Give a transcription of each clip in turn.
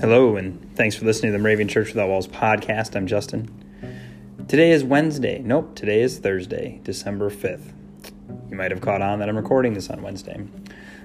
Hello, and thanks for listening to the Moravian Church Without Walls podcast. I'm Justin. Today is Wednesday. Nope, today is Thursday, December 5th. You might have caught on that I'm recording this on Wednesday.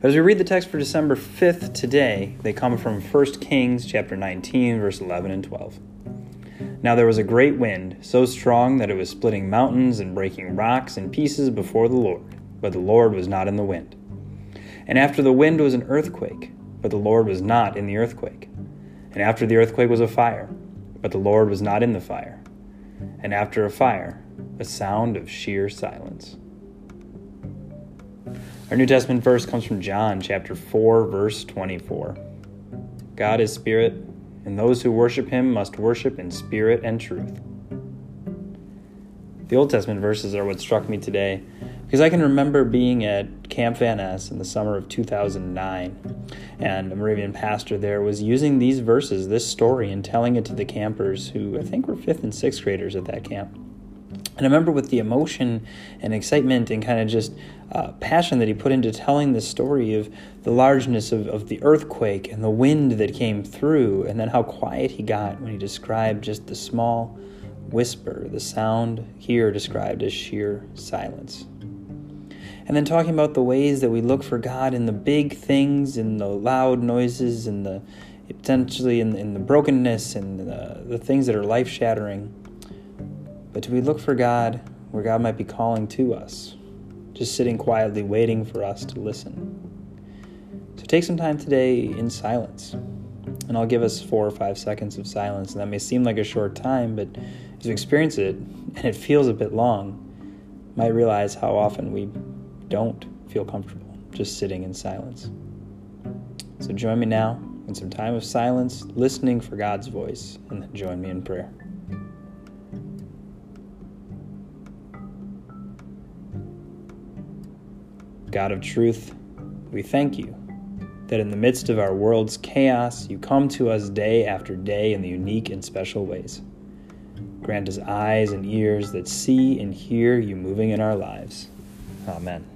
But as we read the text for December 5th today, they come from 1 Kings chapter 19, verse 11 and 12. Now there was a great wind, so strong that it was splitting mountains and breaking rocks in pieces before the Lord, but the Lord was not in the wind. And after the wind was an earthquake, but the Lord was not in the earthquake. And after the earthquake was a fire, but the Lord was not in the fire. And after a fire, a sound of sheer silence. Our New Testament verse comes from John chapter 4 verse 24. God is spirit, and those who worship him must worship in spirit and truth. The Old Testament verses are what struck me today because I can remember being at Camp Van Es in the summer of 2009, and a Moravian pastor there was using these verses, this story, and telling it to the campers who I think were fifth and sixth graders at that camp. And I remember with the emotion and excitement and kind of just uh, passion that he put into telling the story of the largeness of, of the earthquake and the wind that came through, and then how quiet he got when he described just the small whisper, the sound here described as sheer silence. And then talking about the ways that we look for God in the big things, in the loud noises, in the potentially in, in the brokenness and the, the things that are life shattering. But do we look for God where God might be calling to us, just sitting quietly waiting for us to listen? So take some time today in silence. And I'll give us four or five seconds of silence. And that may seem like a short time, but as you experience it, and it feels a bit long, might realize how often we don't feel comfortable just sitting in silence. So join me now in some time of silence, listening for God's voice, and then join me in prayer. God of truth, we thank you that in the midst of our world's chaos, you come to us day after day in the unique and special ways. Grant us eyes and ears that see and hear you moving in our lives. Amen.